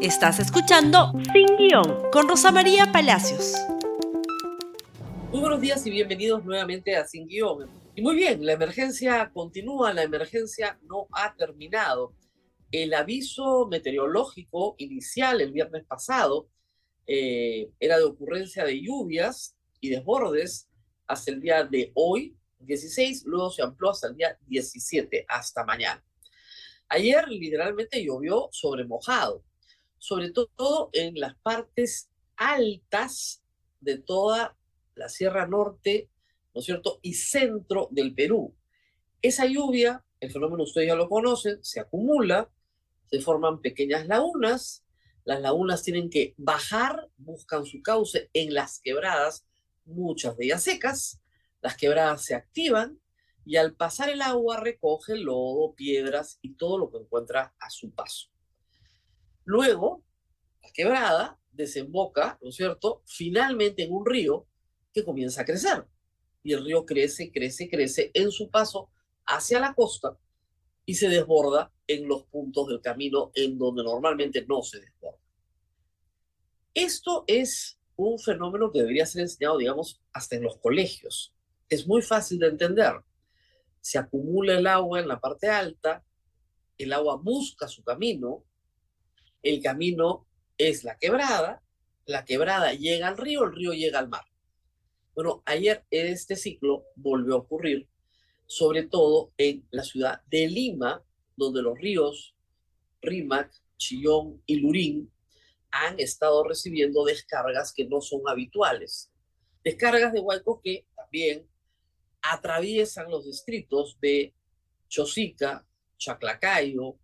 Estás escuchando Sin Guión con Rosa María Palacios. Muy buenos días y bienvenidos nuevamente a Sin Guión. Y muy bien, la emergencia continúa, la emergencia no ha terminado. El aviso meteorológico inicial el viernes pasado eh, era de ocurrencia de lluvias y desbordes hasta el día de hoy, 16, luego se amplió hasta el día 17, hasta mañana. Ayer literalmente llovió sobre mojado sobre todo en las partes altas de toda la Sierra Norte, ¿no es cierto?, y centro del Perú. Esa lluvia, el fenómeno ustedes ya lo conocen, se acumula, se forman pequeñas lagunas, las lagunas tienen que bajar, buscan su cauce en las quebradas, muchas de ellas secas, las quebradas se activan y al pasar el agua recoge lodo, piedras y todo lo que encuentra a su paso. Luego, la quebrada desemboca, ¿no es cierto?, finalmente en un río que comienza a crecer. Y el río crece, crece, crece en su paso hacia la costa y se desborda en los puntos del camino en donde normalmente no se desborda. Esto es un fenómeno que debería ser enseñado, digamos, hasta en los colegios. Es muy fácil de entender. Se acumula el agua en la parte alta, el agua busca su camino, el camino es la quebrada, la quebrada llega al río, el río llega al mar. Bueno, ayer este ciclo volvió a ocurrir, sobre todo en la ciudad de Lima, donde los ríos Rímac, Chillón y Lurín han estado recibiendo descargas que no son habituales. Descargas de huaicos que también atraviesan los distritos de Chosica, Chaclacayo,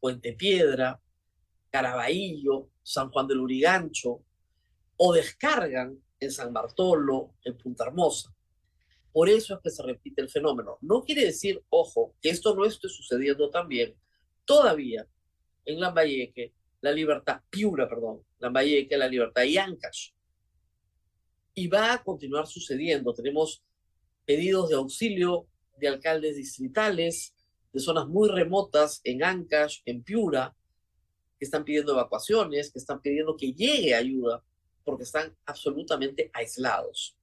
Puente Piedra, Caraballo, San Juan del Urigancho, o descargan en San Bartolo, en Punta Hermosa. Por eso es que se repite el fenómeno. No quiere decir, ojo, que esto no esté sucediendo también todavía en Lambayeque, La Libertad, Piura, perdón, Lambayeque, La Libertad y Ancash. Y va a continuar sucediendo. Tenemos pedidos de auxilio de alcaldes distritales de zonas muy remotas en Ancash, en Piura, están pidiendo evacuaciones, que están pidiendo que llegue ayuda, porque están absolutamente aislados.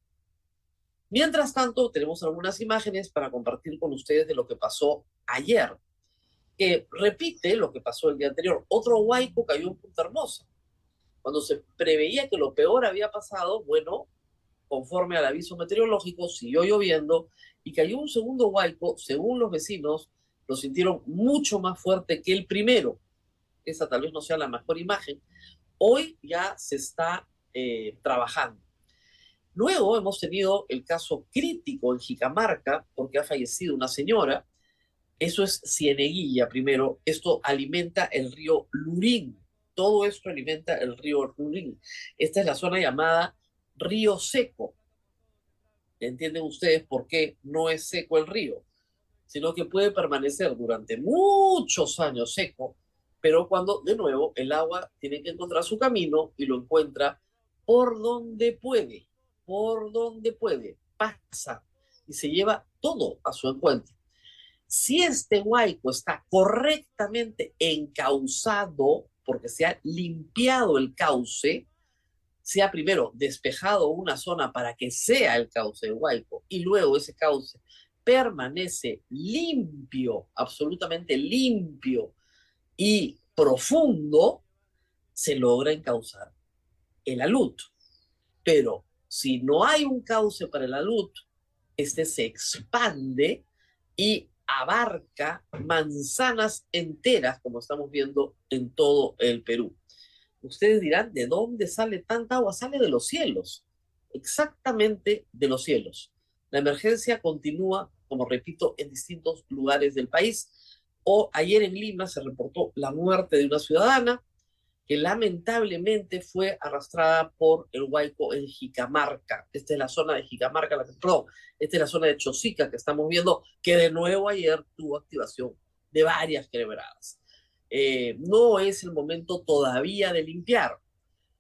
Mientras tanto, tenemos algunas imágenes para compartir con ustedes de lo que pasó ayer, que repite lo que pasó el día anterior. Otro huaico cayó en Punta Hermosa. Cuando se preveía que lo peor había pasado, bueno, conforme al aviso meteorológico, siguió lloviendo y cayó un segundo huaico, según los vecinos, lo sintieron mucho más fuerte que el primero esa tal vez no sea la mejor imagen, hoy ya se está eh, trabajando. Luego hemos tenido el caso crítico en Jicamarca, porque ha fallecido una señora. Eso es Cieneguilla primero. Esto alimenta el río Lurín. Todo esto alimenta el río Lurín. Esta es la zona llamada río seco. ¿Entienden ustedes por qué no es seco el río? Sino que puede permanecer durante muchos años seco pero cuando de nuevo el agua tiene que encontrar su camino y lo encuentra por donde puede, por donde puede, pasa y se lleva todo a su encuentro. Si este huaico está correctamente encauzado, porque se ha limpiado el cauce, se ha primero despejado una zona para que sea el cauce de huaico y luego ese cauce permanece limpio, absolutamente limpio, y profundo, se logra encauzar el alud. Pero si no hay un cauce para el alud, este se expande y abarca manzanas enteras, como estamos viendo en todo el Perú. Ustedes dirán, ¿de dónde sale tanta agua? Sale de los cielos, exactamente de los cielos. La emergencia continúa, como repito, en distintos lugares del país o ayer en Lima se reportó la muerte de una ciudadana que lamentablemente fue arrastrada por el huaico en Jicamarca. Esta es la zona de Jicamarca, la, perdón, esta es la zona de Chosica que estamos viendo, que de nuevo ayer tuvo activación de varias quebradas. Eh, no es el momento todavía de limpiar.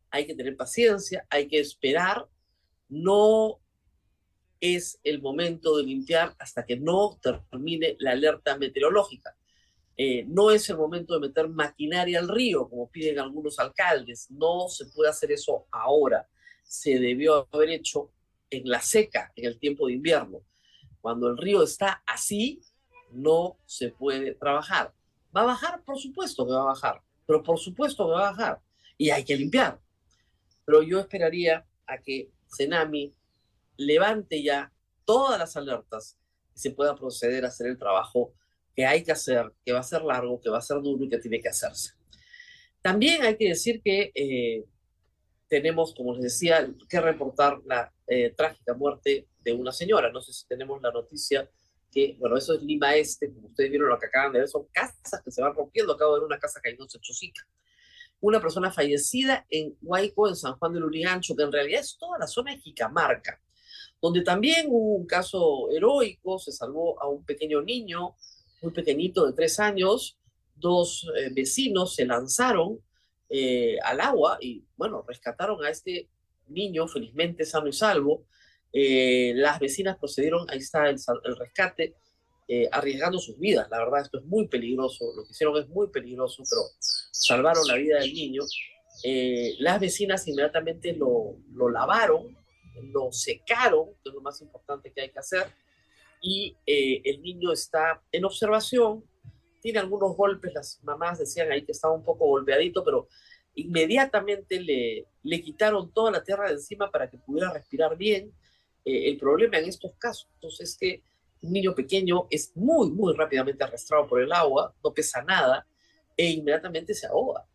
Hay que tener paciencia, hay que esperar. No es el momento de limpiar hasta que no termine la alerta meteorológica. Eh, no es el momento de meter maquinaria al río, como piden algunos alcaldes. No se puede hacer eso ahora. Se debió haber hecho en la seca, en el tiempo de invierno. Cuando el río está así, no se puede trabajar. ¿Va a bajar? Por supuesto que va a bajar, pero por supuesto que va a bajar. Y hay que limpiar. Pero yo esperaría a que Senami levante ya todas las alertas y se pueda proceder a hacer el trabajo que hay que hacer, que va a ser largo, que va a ser duro y que tiene que hacerse. También hay que decir que eh, tenemos, como les decía, que reportar la eh, trágica muerte de una señora. No sé si tenemos la noticia que, bueno, eso es Lima Este, como ustedes vieron lo que acaban de ver, son casas que se van rompiendo. Acabo de ver una casa cayéndose en Chosica. Una persona fallecida en Huayco, en San Juan del Urigancho, que en realidad es toda la zona de Jicamarca, donde también hubo un caso heroico, se salvó a un pequeño niño, muy pequeñito de tres años, dos eh, vecinos se lanzaron eh, al agua y, bueno, rescataron a este niño, felizmente sano y salvo. Eh, las vecinas procedieron, ahí está el, rescate, arriesgando sus vidas. La verdad, esto es muy peligroso, lo que hicieron es muy peligroso, pero salvaron la vida del niño. las vecinas inmediatamente lo, lo lavaron, lo secaron, que es lo más importante que hay que hacer, y eh, el niño está en observación, tiene algunos golpes, las mamás decían ahí que estaba un poco golpeadito, pero inmediatamente le, le quitaron toda la tierra de encima para que pudiera respirar bien. Eh, el problema en estos casos es que un niño pequeño es muy, muy rápidamente arrastrado por el agua, no pesa nada e inmediatamente se ahoga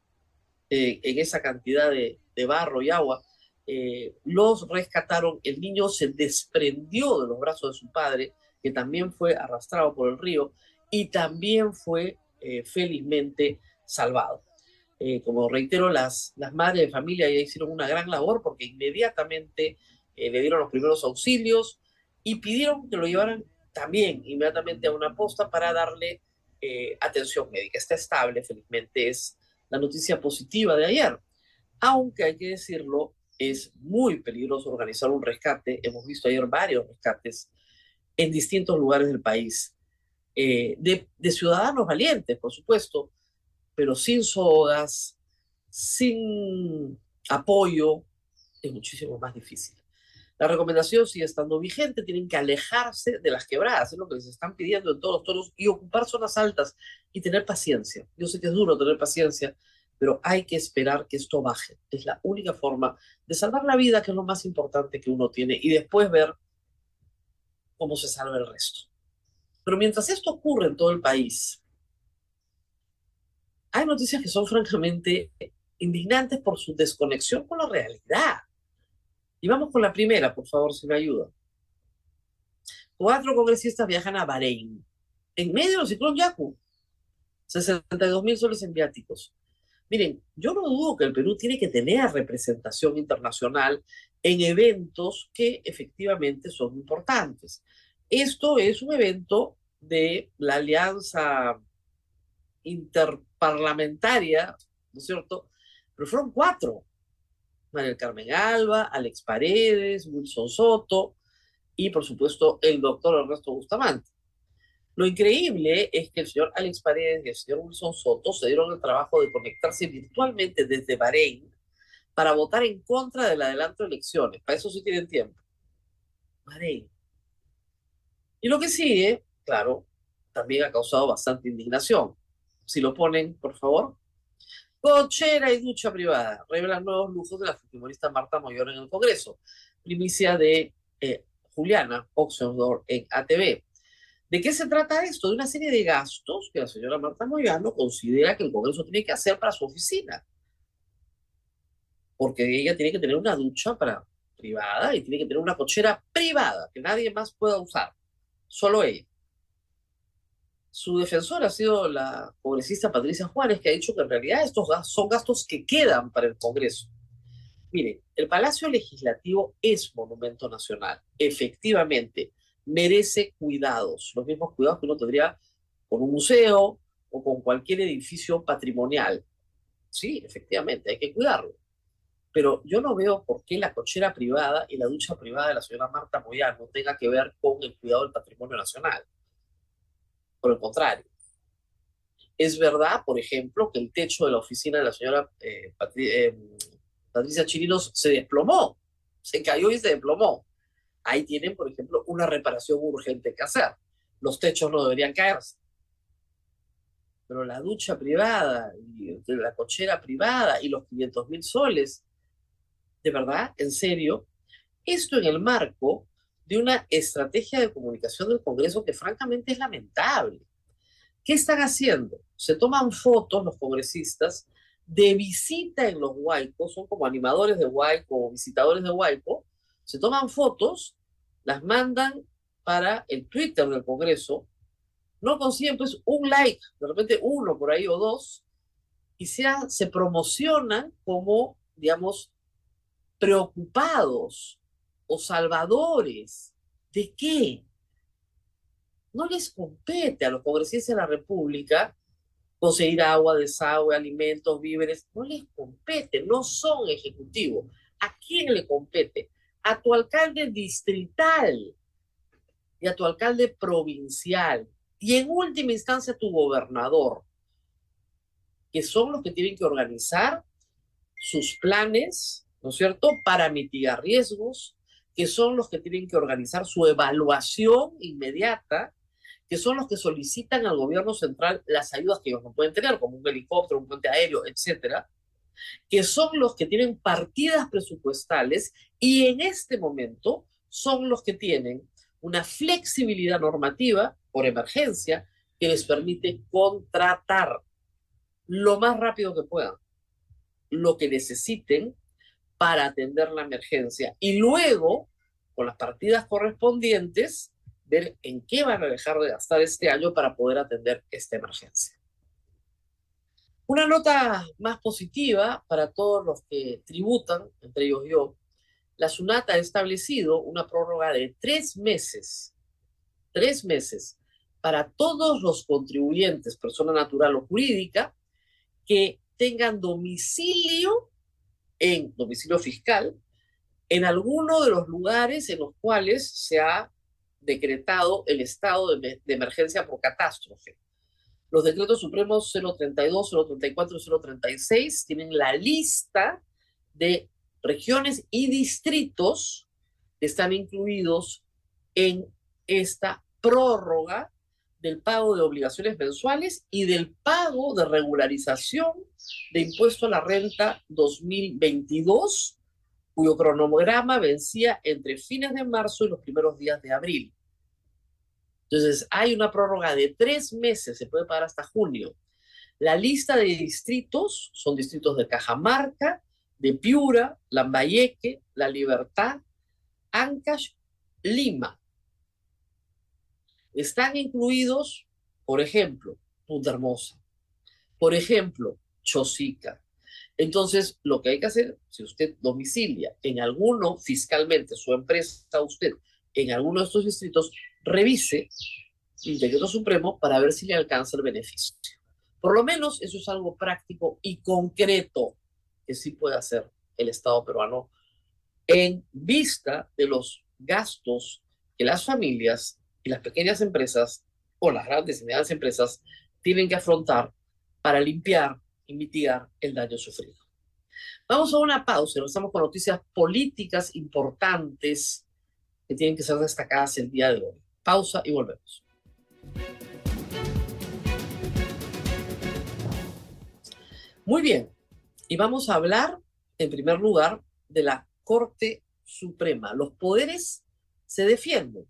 eh, en esa cantidad de, de barro y agua. Los rescataron, el niño se desprendió de los brazos de su padre, que también fue arrastrado por el río y también fue eh, felizmente salvado. Eh, como reitero, las, las madres de familia ya hicieron una gran labor porque inmediatamente eh, le dieron los primeros auxilios y pidieron que lo llevaran también inmediatamente a una posta para darle atención médica. Está estable, felizmente, es la noticia positiva de ayer. Aunque hay que decirlo, es muy peligroso organizar un rescate. Hemos visto ayer varios rescates en distintos lugares del país. Eh, de, ciudadanos valientes, por supuesto, pero sin sodas, sin apoyo, es muchísimo más difícil. La recomendación sigue estando vigente, tienen que alejarse de las quebradas, es lo que les están pidiendo en todos los toros, y ocupar zonas altas y tener paciencia. Yo sé que es duro tener paciencia, pero hay que esperar que esto baje. Es la única forma de salvar la vida, que es lo más importante que uno tiene, y después ver cómo se salva el resto. Pero mientras esto ocurre en todo el país, hay noticias que son francamente indignantes por su desconexión con la realidad. Y vamos con la primera, por favor, si me ayuda. Cuatro congresistas viajan a Bahrein, en medio del ciclón Yaku. 62 mil soles en viáticos. Miren, yo no dudo que el Perú tiene que tener representación internacional en eventos que efectivamente son importantes. Esto es un evento de la alianza interparlamentaria, ¿no es cierto? Pero fueron cuatro. María Carmen Alba, Alex Paredes, Wilson Soto y por supuesto el doctor Ernesto Bustamante. Lo increíble es que el señor Alex Paredes y el señor Wilson Soto se dieron el trabajo de conectarse virtualmente desde Bahrein para votar en contra del adelanto de elecciones. Para eso sí tienen tiempo. Bahrein. Y lo que sigue, claro, también ha causado bastante indignación. Si lo ponen, por favor. Cochera y ducha privada revelan nuevos lujos de la futbolista Marta Moyor en el Congreso. Primicia de eh, Juliana Oxendor en ATV. ¿De qué se trata esto? De una serie de gastos que la señora Marta Moyano considera que el Congreso tiene que hacer para su oficina. Porque ella tiene que tener una ducha privada y tiene que tener una cochera privada que nadie más pueda usar, solo ella. Su defensora ha sido la congresista Patricia Juárez, que ha dicho que en realidad estos son gastos que quedan para el Congreso. Miren, el Palacio Legislativo es monumento nacional, efectivamente, merece cuidados, los mismos cuidados que uno tendría con un museo o con cualquier edificio patrimonial. Sí, efectivamente, hay que cuidarlo. Pero yo no veo por qué la cochera privada y la ducha privada de la señora Marta Moyano tenga que ver con el cuidado del patrimonio nacional. Por el contrario. Es verdad, por ejemplo, que el techo de la oficina de la señora eh, eh, Patricia Chirinos se desplomó, se cayó y se desplomó. Ahí tienen, por ejemplo, una reparación urgente que hacer. Los techos no deberían caerse. Pero la ducha privada, y la cochera privada y los 500 mil soles, de verdad, en serio, esto en el marco de una estrategia de comunicación del Congreso que francamente es lamentable. ¿Qué están haciendo? Se toman fotos los congresistas de visita en los huaicos, son como animadores de huaico o visitadores de huaico, se toman fotos, las mandan para el Twitter del Congreso, no consiguen pues un like, de repente uno por ahí o dos, y se, se promocionan como, digamos, preocupados o salvadores. ¿De qué? No les compete a los congresistas de la República conseguir agua, desagüe, alimentos, víveres. No les compete, no son ejecutivos. ¿A quién le compete? A tu alcalde distrital y a tu alcalde provincial y en última instancia a tu gobernador, que son los que tienen que organizar sus planes, ¿no es cierto?, para mitigar riesgos, que son los que tienen que organizar su evaluación inmediata, que son los que solicitan al gobierno central las ayudas que ellos no pueden tener, como un helicóptero, un puente aéreo, etcétera, que son los que tienen partidas presupuestales y en este momento son los que tienen una flexibilidad normativa por emergencia que les permite contratar lo más rápido que puedan lo que necesiten para atender la emergencia y luego, con las partidas correspondientes, ver en qué van a dejar de gastar este año para poder atender esta emergencia. Una nota más positiva para todos los que tributan, entre ellos yo, la SUNAT ha establecido una prórroga de tres meses, tres meses, para todos los contribuyentes, persona natural o jurídica, que tengan domicilio en domicilio fiscal en alguno de los lugares en los cuales se ha decretado el estado de, emergencia por catástrofe. Los decretos supremos 032, 034 y 036 tienen la lista de regiones y distritos están incluidos en esta prórroga del pago de obligaciones mensuales y del pago de regularización de impuesto a la renta 2022, cuyo cronograma vencía entre fines de marzo y los primeros días de abril. Entonces, hay una prórroga de tres meses, se puede pagar hasta junio. La lista de distritos son distritos de Cajamarca, de Piura, Lambayeque, La Libertad, Ancash, Lima. Están incluidos, por ejemplo, Punta Hermosa, por ejemplo, Chosica. Entonces, lo que hay que hacer, si usted domicilia en alguno fiscalmente su empresa, usted en alguno de estos distritos, revise el decreto supremo para ver si le alcanza el beneficio. Por lo menos eso es algo práctico y concreto que sí puede hacer el Estado peruano en vista de los gastos que las familias y las pequeñas empresas o las grandes y medianas empresas tienen que afrontar para limpiar y mitigar el daño sufrido. Vamos a una pausa y estamos con noticias políticas importantes que tienen que ser destacadas el día de hoy. Pausa y volvemos. Muy bien, y vamos a hablar en primer lugar de la Corte Suprema. Los poderes se defienden.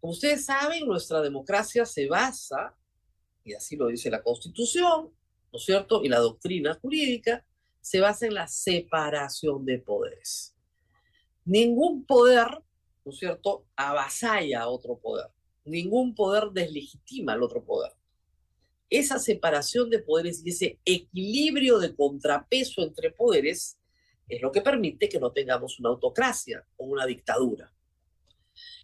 Como ustedes saben, nuestra democracia se basa, y así lo dice la Constitución, ¿no es cierto? Y la doctrina jurídica se basa en la separación de poderes. Ningún poder, ¿no es cierto?, avasalla a otro poder. Ningún poder deslegitima al otro poder. Esa separación de poderes y ese equilibrio de contrapeso entre poderes es lo que permite que no tengamos una autocracia o una dictadura.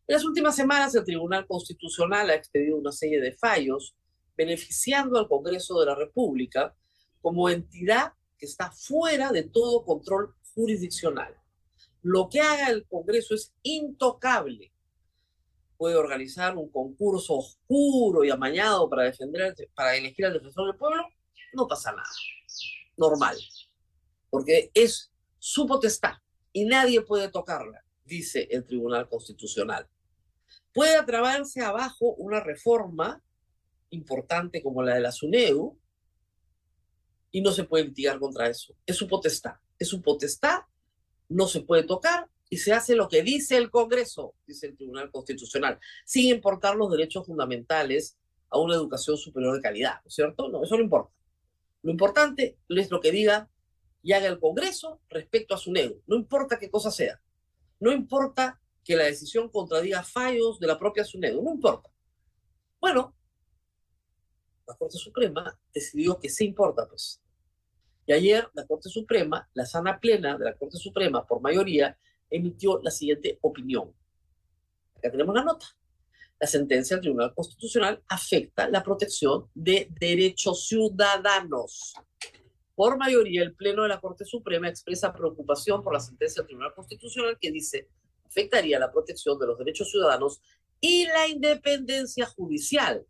En las últimas semanas, el Tribunal Constitucional ha expedido una serie de fallos beneficiando al Congreso de la República como entidad que está fuera de todo control jurisdiccional. Lo que haga el Congreso es intocable. Puede organizar un concurso oscuro y amañado para, defender, para elegir al defensor del pueblo, no pasa nada. Normal. Porque es su potestad y nadie puede tocarla, dice el Tribunal Constitucional. Puede atrabarse abajo una reforma importante como la de la SUNEDU y no se puede litigar contra eso. Es su potestad. Es su potestad, no se puede tocar y se hace lo que dice el Congreso, dice el Tribunal Constitucional, sin importar los derechos fundamentales a una educación superior de calidad, ¿no es cierto? No, eso no importa. Lo importante es lo que diga y haga el Congreso respecto a su. No importa qué cosa sea. No importa que la decisión contradiga fallos de la propia SUNEDO, no importa. Bueno, la Corte Suprema decidió que sí importa, pues. Y ayer la Corte Suprema, la sana plena de la Corte Suprema, por mayoría, emitió la siguiente opinión. Acá tenemos la nota. La sentencia del Tribunal Constitucional afecta la protección de derechos ciudadanos. Por mayoría, el Pleno de la Corte Suprema expresa preocupación por la sentencia del Tribunal Constitucional que dice afectaría la protección de los derechos ciudadanos y la independencia judicial.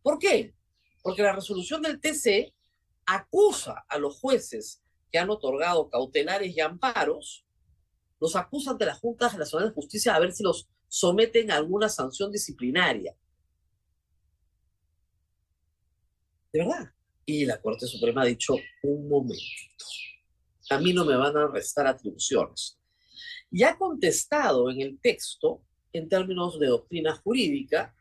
¿Por qué? Porque la resolución del TC acusa a los jueces que han otorgado cautelares y amparos los acusan de la Junta Nacional de Justicia a ver si los someten a alguna sanción disciplinaria. De verdad. Y la Corte Suprema ha dicho, un momentito, a mí no me van a restar atribuciones. Y ha contestado en el texto, en términos de doctrina jurídica,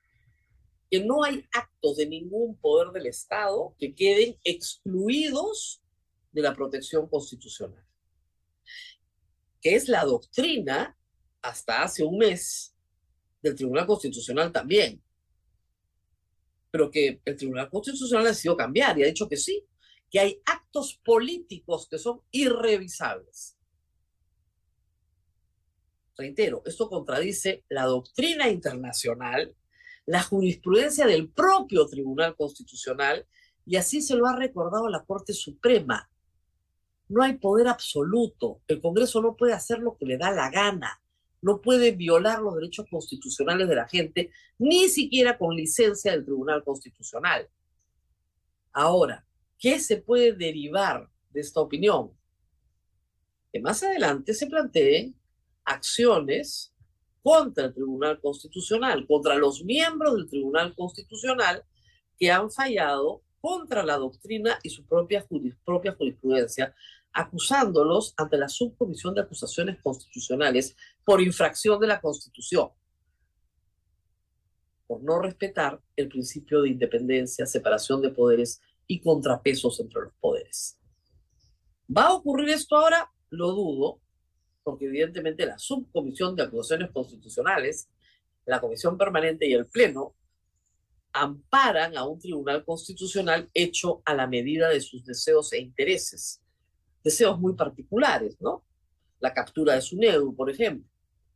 que no hay actos de ningún poder del Estado que queden excluidos de la protección constitucional que es la doctrina hasta hace un mes del Tribunal Constitucional también, pero que el Tribunal Constitucional ha decidido cambiar y ha dicho que sí, que hay actos políticos que son irrevisables. Reitero, esto contradice la doctrina internacional, la jurisprudencia del propio Tribunal Constitucional, y así se lo ha recordado la Corte Suprema no hay poder absoluto. El Congreso no puede hacer lo que le da la gana. No puede violar los derechos constitucionales de la gente, ni siquiera con licencia del Tribunal Constitucional. Ahora, ¿qué se puede derivar de esta opinión? Que más adelante se planteen acciones contra el Tribunal Constitucional, contra los miembros del Tribunal Constitucional que han fallado contra la doctrina y su propia, propia jurisprudencia, acusándolos ante la Subcomisión de Acusaciones Constitucionales por infracción de la Constitución, por no respetar el principio de independencia, separación de poderes y contrapesos entre los poderes. ¿Va a ocurrir esto ahora? Lo dudo, porque evidentemente la Subcomisión de Acusaciones Constitucionales, la Comisión Permanente y el Pleno amparan a un tribunal constitucional hecho a la medida de sus deseos e intereses deseos muy particulares, ¿no? La captura de SUNEDU, por ejemplo,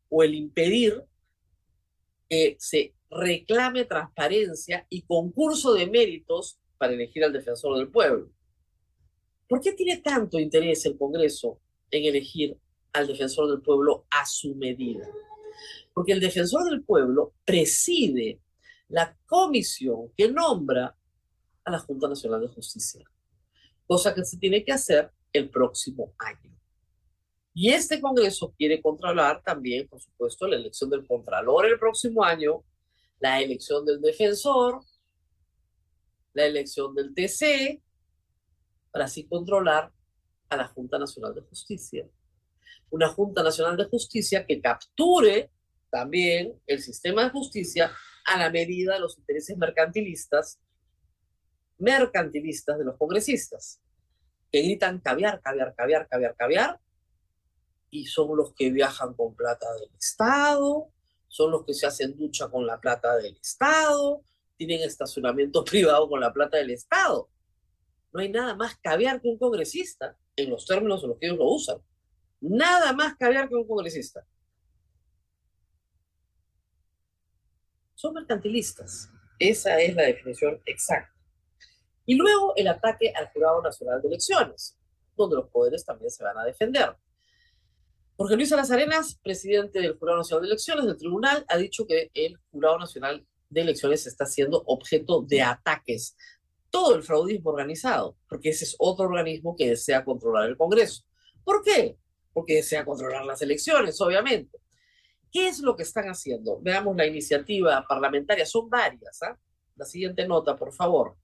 o el impedir que se reclame transparencia y concurso de méritos para elegir al defensor del pueblo. ¿Por qué tiene tanto interés el Congreso en elegir al defensor del pueblo a su medida? Porque el defensor del pueblo preside la comisión que nombra a la Junta Nacional de Justicia, cosa que se tiene que hacer el próximo año. Y este Congreso quiere controlar también, por supuesto, la elección del Contralor el próximo año, la elección del defensor, la elección del TC, para así controlar a la Junta Nacional de Justicia. Una Junta Nacional de Justicia que capture también el sistema de justicia a la medida de los intereses mercantilistas, mercantilistas de los congresistas que gritan caviar, caviar, caviar, caviar, caviar, y son los que viajan con plata del Estado, son los que se hacen ducha con la plata del Estado, tienen estacionamiento privado con la plata del Estado. No hay nada más caviar que un congresista, en los términos en los que ellos lo usan. Nada más caviar que un congresista. Son mercantilistas. Esa es la definición exacta. Y luego el ataque al Jurado Nacional de Elecciones, donde los poderes también se van a defender. Porque Luis Arenas, presidente del Jurado Nacional de Elecciones del Tribunal, ha dicho que el Jurado Nacional de Elecciones está siendo objeto de ataques. Todo el fraudismo organizado, porque ese es otro organismo que desea controlar el Congreso. ¿Por qué? Porque desea controlar las elecciones, obviamente. ¿Qué es lo que están haciendo? Veamos la iniciativa parlamentaria, son varias. ¿ah? La siguiente nota, por favor.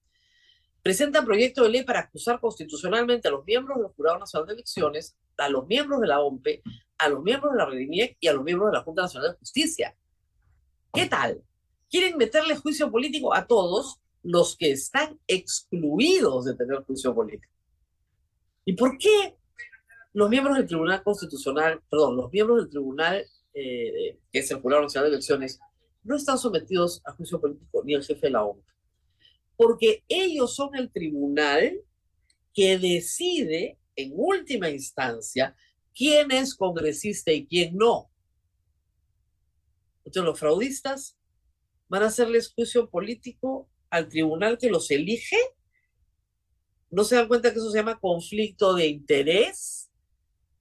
Presenta proyecto de ley para acusar constitucionalmente a los miembros del Jurado Nacional de Elecciones, a los miembros de la OMPE, a los miembros de la REDINIEC y a los miembros de la Junta Nacional de Justicia. ¿Qué tal? Quieren meterle juicio político a todos los que están excluidos de tener juicio político. ¿Y por qué los miembros del Tribunal Constitucional, perdón, los miembros del Tribunal eh, que es el Jurado Nacional de Elecciones, no están sometidos a juicio político ni el jefe de la OMP. Porque ellos son el tribunal que decide en última instancia quién es congresista y quién no. Entonces los fraudistas van a hacerles juicio político al tribunal que los elige. ¿No se dan cuenta que eso se llama conflicto de interés?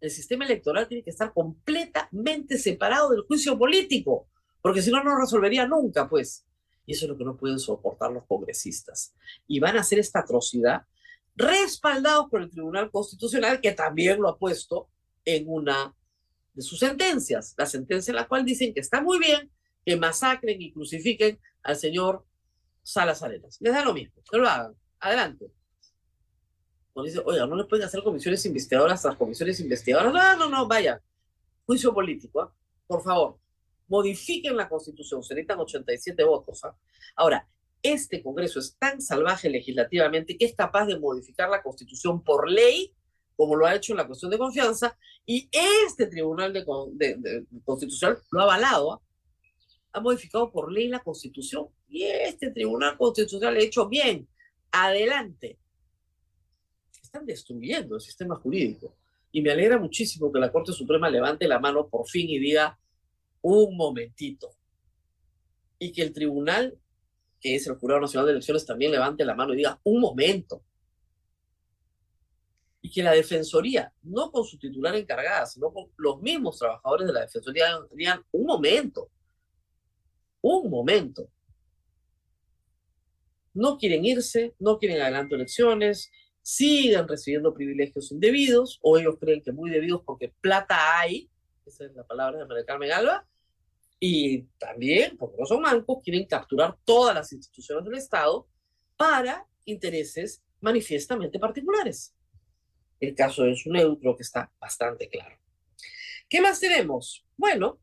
el sistema electoral tiene que estar completamente separado del juicio político, porque si no, no resolvería nunca, pues. Y eso es lo que no pueden soportar los congresistas. Y van a hacer esta atrocidad respaldados por el Tribunal Constitucional, que también lo ha puesto en una de sus sentencias, la sentencia en la cual dicen que está muy bien que masacren y crucifiquen al señor Salas Arenas. Les da lo mismo, que lo hagan. Adelante dice, oiga, no le pueden hacer comisiones investigadoras a las comisiones investigadoras. No, no, no, vaya. Juicio político, ¿ah? por favor. Modifiquen la constitución, se necesitan 87 votos. ¿ah? Ahora, este Congreso es tan salvaje legislativamente que es capaz de modificar la constitución por ley, como lo ha hecho en la cuestión de confianza, y este Tribunal de, Constitucional lo ha avalado. ¿ah? Ha modificado por ley la constitución y este Tribunal Constitucional ha hecho bien. Adelante están destruyendo el sistema jurídico. Y me alegra muchísimo que la Corte Suprema levante la mano por fin y diga un momentito. Y que el tribunal, que es el Jurado Nacional de Elecciones, también levante la mano y diga un momento. Y que la Defensoría, no con su titular encargada, sino con los mismos trabajadores de la Defensoría, digan un momento. Un momento. No quieren irse, no quieren adelanto elecciones, siguen recibiendo privilegios indebidos, o ellos creen que muy debidos porque plata hay, esa es la palabra de María Carmen Alba, y también, porque no son mancos, quieren capturar todas las instituciones del Estado para intereses manifiestamente particulares. El caso es un neutro que está bastante claro. ¿Qué más tenemos? Bueno,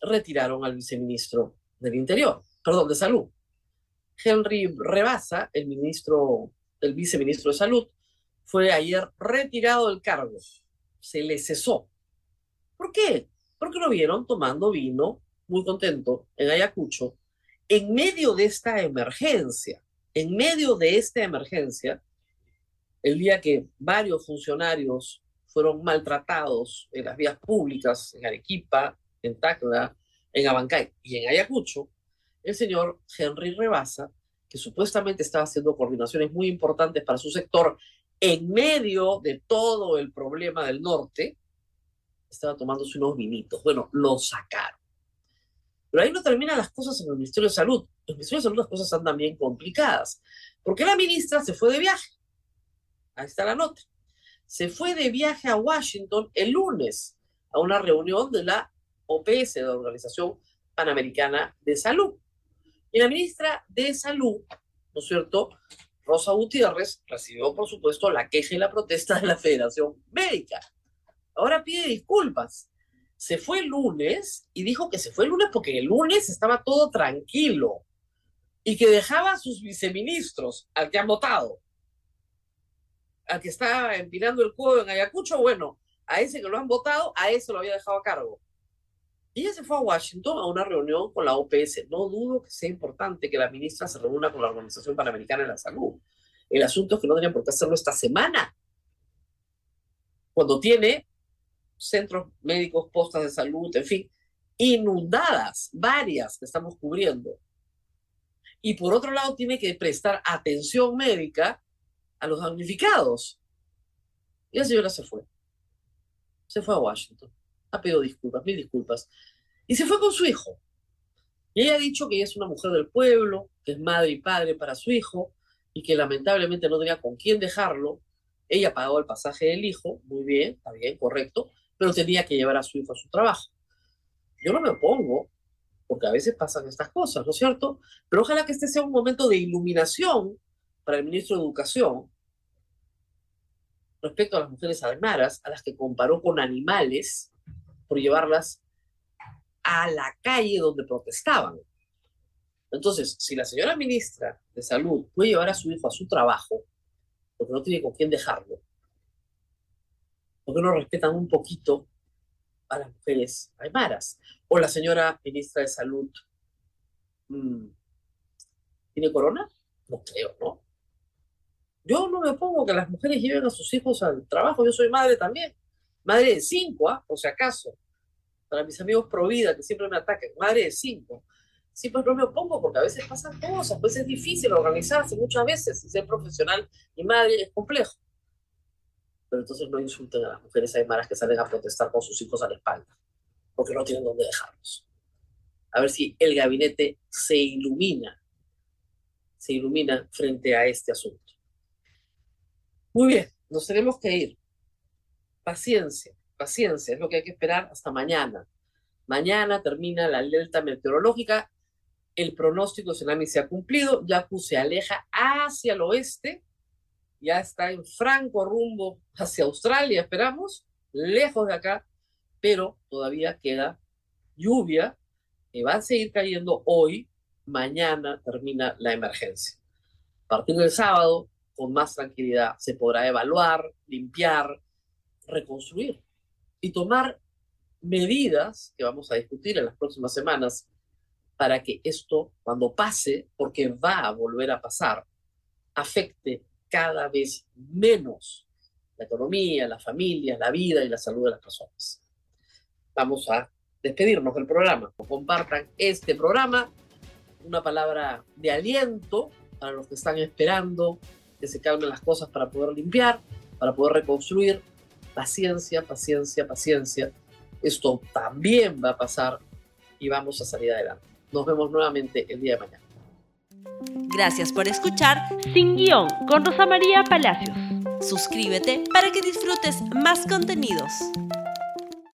retiraron al viceministro del Interior, perdón, de Salud. Henry Rebasa, el ministro el viceministro de Salud, fue ayer retirado del cargo. Se le cesó. ¿Por qué? Porque lo vieron tomando vino, muy contento, en Ayacucho, en medio de esta emergencia. En medio de esta emergencia, el día que varios funcionarios fueron maltratados en las vías públicas, en Arequipa, en Tacna, en Abancay y en Ayacucho, el señor Henry Rebasa que supuestamente estaba haciendo coordinaciones muy importantes para su sector en medio de todo el problema del norte, estaba tomándose unos vinitos. Bueno, lo sacaron. Pero ahí no terminan las cosas en el Ministerio de Salud. En el Ministerio de Salud las cosas andan bien complicadas. Porque la ministra se fue de viaje. Ahí está la nota. Se fue de viaje a Washington el lunes a una reunión de la OPS, de la Organización Panamericana de Salud. Y la ministra de Salud, ¿no es cierto? Rosa Gutiérrez recibió, por supuesto, la queja y la protesta de la Federación Médica. Ahora pide disculpas. Se fue el lunes y dijo que se fue el lunes porque el lunes estaba todo tranquilo y que dejaba a sus viceministros, al que han votado, al que está empinando el codo en Ayacucho, bueno, a ese que lo han votado, a ese lo había dejado a cargo. Ella se fue a Washington a una reunión con la OPS. No dudo que sea importante que la ministra se reúna con la Organización Panamericana de la Salud. El asunto es que no tendrían por qué hacerlo esta semana, cuando tiene centros médicos, postas de salud, en fin, inundadas, varias que estamos cubriendo. Y por otro lado, tiene que prestar atención médica a los damnificados. Y la señora se fue. se fue a Washington, ha pedido disculpas, mil disculpas, y se fue con su hijo. Y ella ha dicho que ella es una mujer del pueblo, que es madre y padre para su hijo, y que lamentablemente no tenía con quién dejarlo. Ella pagó el pasaje del hijo, muy bien, está bien, correcto, pero tenía que llevar a su hijo a su trabajo. Yo no me opongo, porque a veces pasan estas cosas, ¿no es cierto? Pero ojalá que este sea un momento de iluminación para el ministro de Educación respecto a las mujeres almaras, a las que comparó con animales por llevarlas a la calle donde protestaban. Entonces, si la señora ministra de Salud puede llevar a su hijo a su trabajo, porque no tiene con quién dejarlo, ¿por qué no respetan un poquito a las mujeres aymaras? O la señora ministra de Salud, mm, ¿tiene corona? No creo, ¿no? Yo no me opongo que las mujeres lleven a sus hijos al trabajo, yo soy madre también, madre de cinco, ¿ah? por si acaso, para mis amigos pro vida que siempre me atacan, madre de cinco. Sí, pues no me opongo porque a veces pasan cosas, pues es difícil organizarse muchas veces y ser profesional y madre es complejo. Pero entonces no insulten a las mujeres aymaras que salen a protestar con sus hijos a la espalda, porque no tienen dónde dejarlos. A ver si el gabinete se ilumina, se ilumina frente a este asunto. Muy bien, nos tenemos que ir. Paciencia, paciencia, es lo que hay que esperar hasta mañana. Mañana termina la alerta meteorológica, el pronóstico de tsunami se ha cumplido, Yaku se aleja hacia el oeste, ya está en franco rumbo hacia Australia, esperamos, lejos de acá, pero todavía queda lluvia que va a seguir cayendo hoy, mañana termina la emergencia. A partir del sábado con más tranquilidad se podrá evaluar, limpiar, reconstruir y tomar medidas que vamos a discutir en las próximas semanas para que esto, cuando pase, porque va a volver a pasar, afecte cada vez menos la economía, la familia, la vida y la salud de las personas. Vamos a despedirnos del programa. Compartan este programa, una palabra de aliento para los que están esperando que se calmen las cosas para poder limpiar, para poder reconstruir. Paciencia, paciencia, paciencia. Esto también va a pasar y vamos a salir adelante. Nos vemos nuevamente el día de mañana. Gracias por escuchar Sin Guión con Rosa María Palacios. Suscríbete para que disfrutes más contenidos.